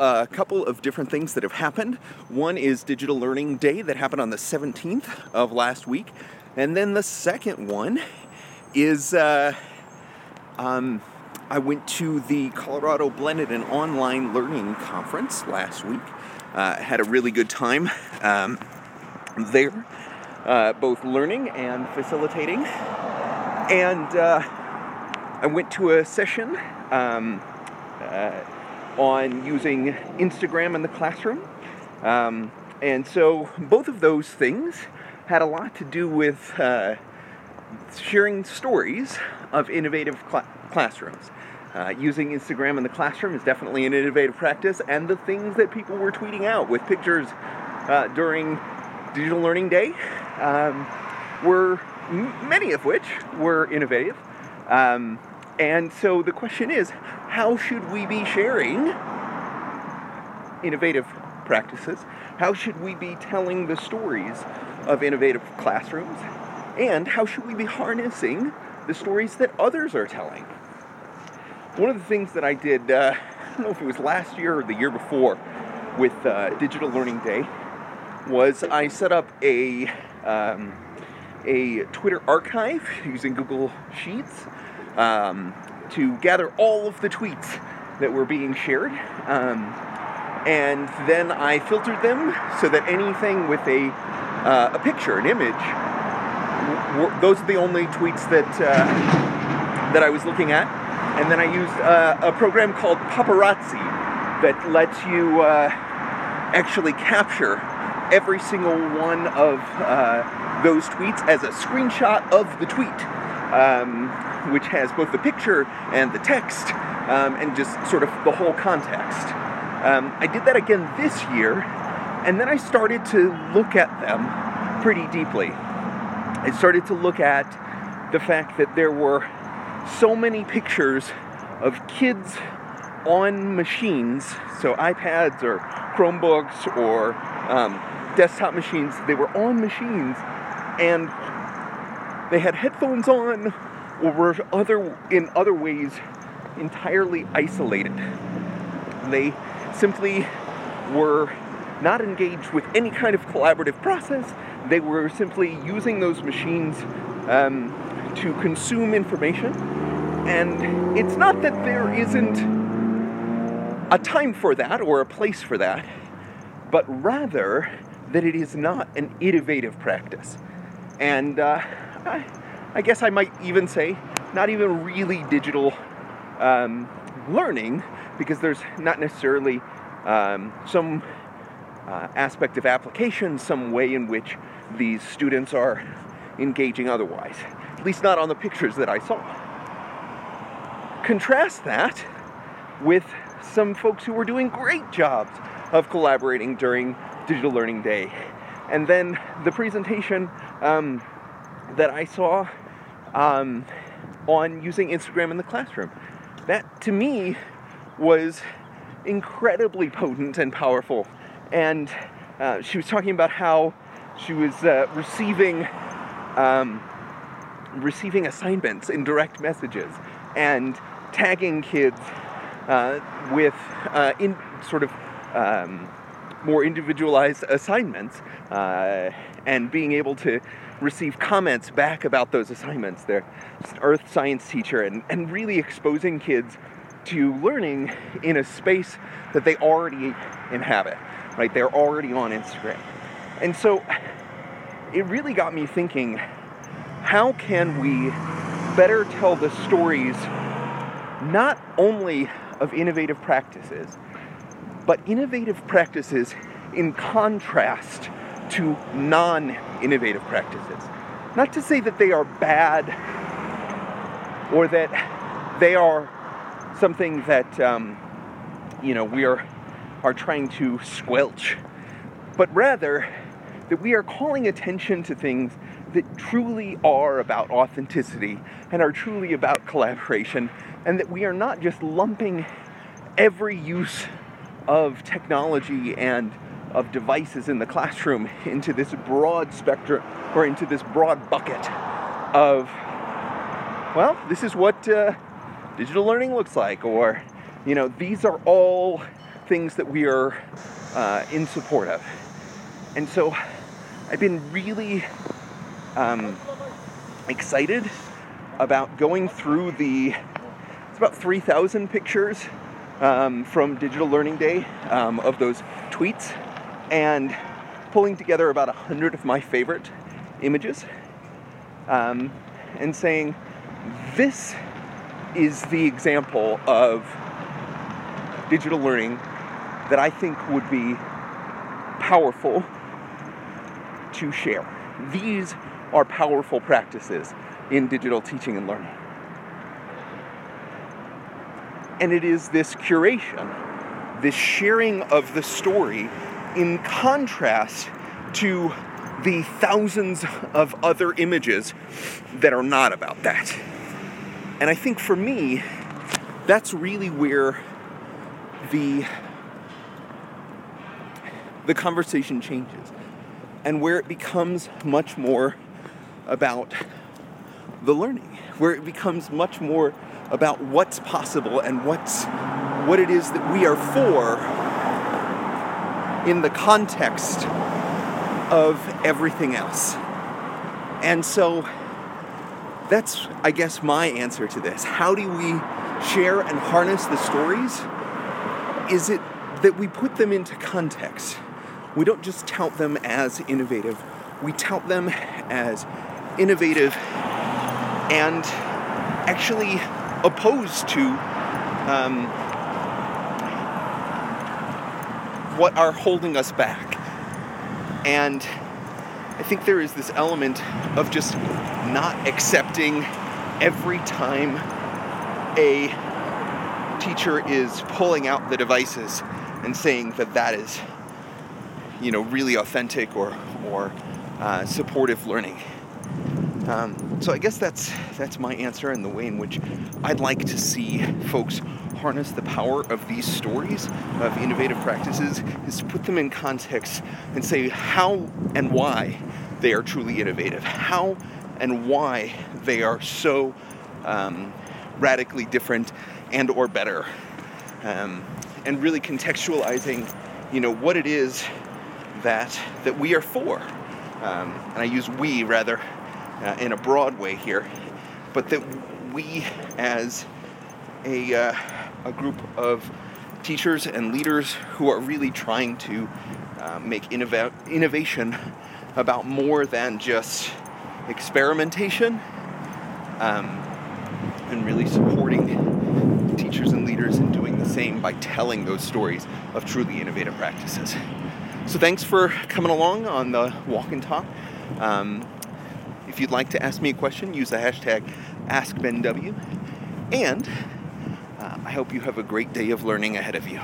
a couple of different things that have happened. One is Digital Learning Day that happened on the 17th of last week. And then the second one is uh, um, I went to the Colorado Blended and Online Learning Conference last week. Uh, had a really good time um, there, uh, both learning and facilitating. And uh, I went to a session. Um, uh, on using Instagram in the classroom. Um, and so both of those things had a lot to do with uh, sharing stories of innovative cl- classrooms. Uh, using Instagram in the classroom is definitely an innovative practice, and the things that people were tweeting out with pictures uh, during Digital Learning Day um, were m- many of which were innovative. Um, and so the question is how should we be sharing innovative practices? How should we be telling the stories of innovative classrooms? And how should we be harnessing the stories that others are telling? One of the things that I did, uh, I don't know if it was last year or the year before, with uh, Digital Learning Day, was I set up a um, a Twitter archive using Google Sheets um, to gather all of the tweets that were being shared. Um, and then I filtered them so that anything with a, uh, a picture, an image, w- those are the only tweets that, uh, that I was looking at. And then I used uh, a program called Paparazzi that lets you uh, actually capture every single one of uh, those tweets as a screenshot of the tweet. Um, which has both the picture and the text um, and just sort of the whole context. Um, I did that again this year, and then I started to look at them pretty deeply. I started to look at the fact that there were so many pictures of kids on machines, so iPads or Chromebooks or um, desktop machines, they were on machines and they had headphones on or were other in other ways entirely isolated. They simply were not engaged with any kind of collaborative process. They were simply using those machines um, to consume information. And it's not that there isn't a time for that or a place for that, but rather that it is not an innovative practice. And uh, I, guess I might even say not even really digital um, learning because there's not necessarily um, some uh, aspect of application, some way in which these students are engaging otherwise. At least not on the pictures that I saw. Contrast that with some folks who were doing great jobs of collaborating during Digital Learning Day. And then the presentation um, that I saw um, on using Instagram in the classroom. That to me was incredibly potent and powerful. And uh, she was talking about how she was uh, receiving um, receiving assignments in direct messages and tagging kids uh, with uh, in sort of um, more individualized assignments uh, and being able to receive comments back about those assignments. They're earth science teacher and, and really exposing kids to learning in a space that they already inhabit, right? They're already on Instagram. And so it really got me thinking how can we better tell the stories not only of innovative practices, but innovative practices in contrast to non innovative practices. Not to say that they are bad or that they are something that, um, you know, we are, are trying to squelch, but rather that we are calling attention to things that truly are about authenticity and are truly about collaboration, and that we are not just lumping every use of technology and of devices in the classroom into this broad spectrum or into this broad bucket of, well, this is what uh, digital learning looks like, or, you know, these are all things that we are uh, in support of. And so I've been really um, excited about going through the, it's about 3,000 pictures um, from Digital Learning Day um, of those tweets and pulling together about a 100 of my favorite images um, and saying, this is the example of digital learning that I think would be powerful to share. These are powerful practices in digital teaching and learning. And it is this curation, this sharing of the story in contrast to the thousands of other images that are not about that. And I think for me, that's really where the the conversation changes and where it becomes much more about the learning, where it becomes much more about what's possible and what's what it is that we are for in the context of everything else. And so that's I guess my answer to this. How do we share and harness the stories? Is it that we put them into context? We don't just tout them as innovative, we tout them as innovative and actually opposed to um, what are holding us back. And I think there is this element of just not accepting every time a teacher is pulling out the devices and saying that that is, you know, really authentic or or uh, supportive learning. Um, so I guess that's that's my answer and the way in which I'd like to see folks harness the power of these stories of innovative practices is to put them in context and say how and why they are truly innovative, how and why they are so um, radically different and or better, um, and really contextualizing, you know, what it is that that we are for. Um, and I use we rather uh, in a broad way here, but that we as a, uh, a group of teachers and leaders who are really trying to uh, make innova- innovation about more than just experimentation um, and really supporting teachers and leaders in doing the same by telling those stories of truly innovative practices. So, thanks for coming along on the walk and talk. Um, if you'd like to ask me a question, use the hashtag AskBenW. And I hope you have a great day of learning ahead of you.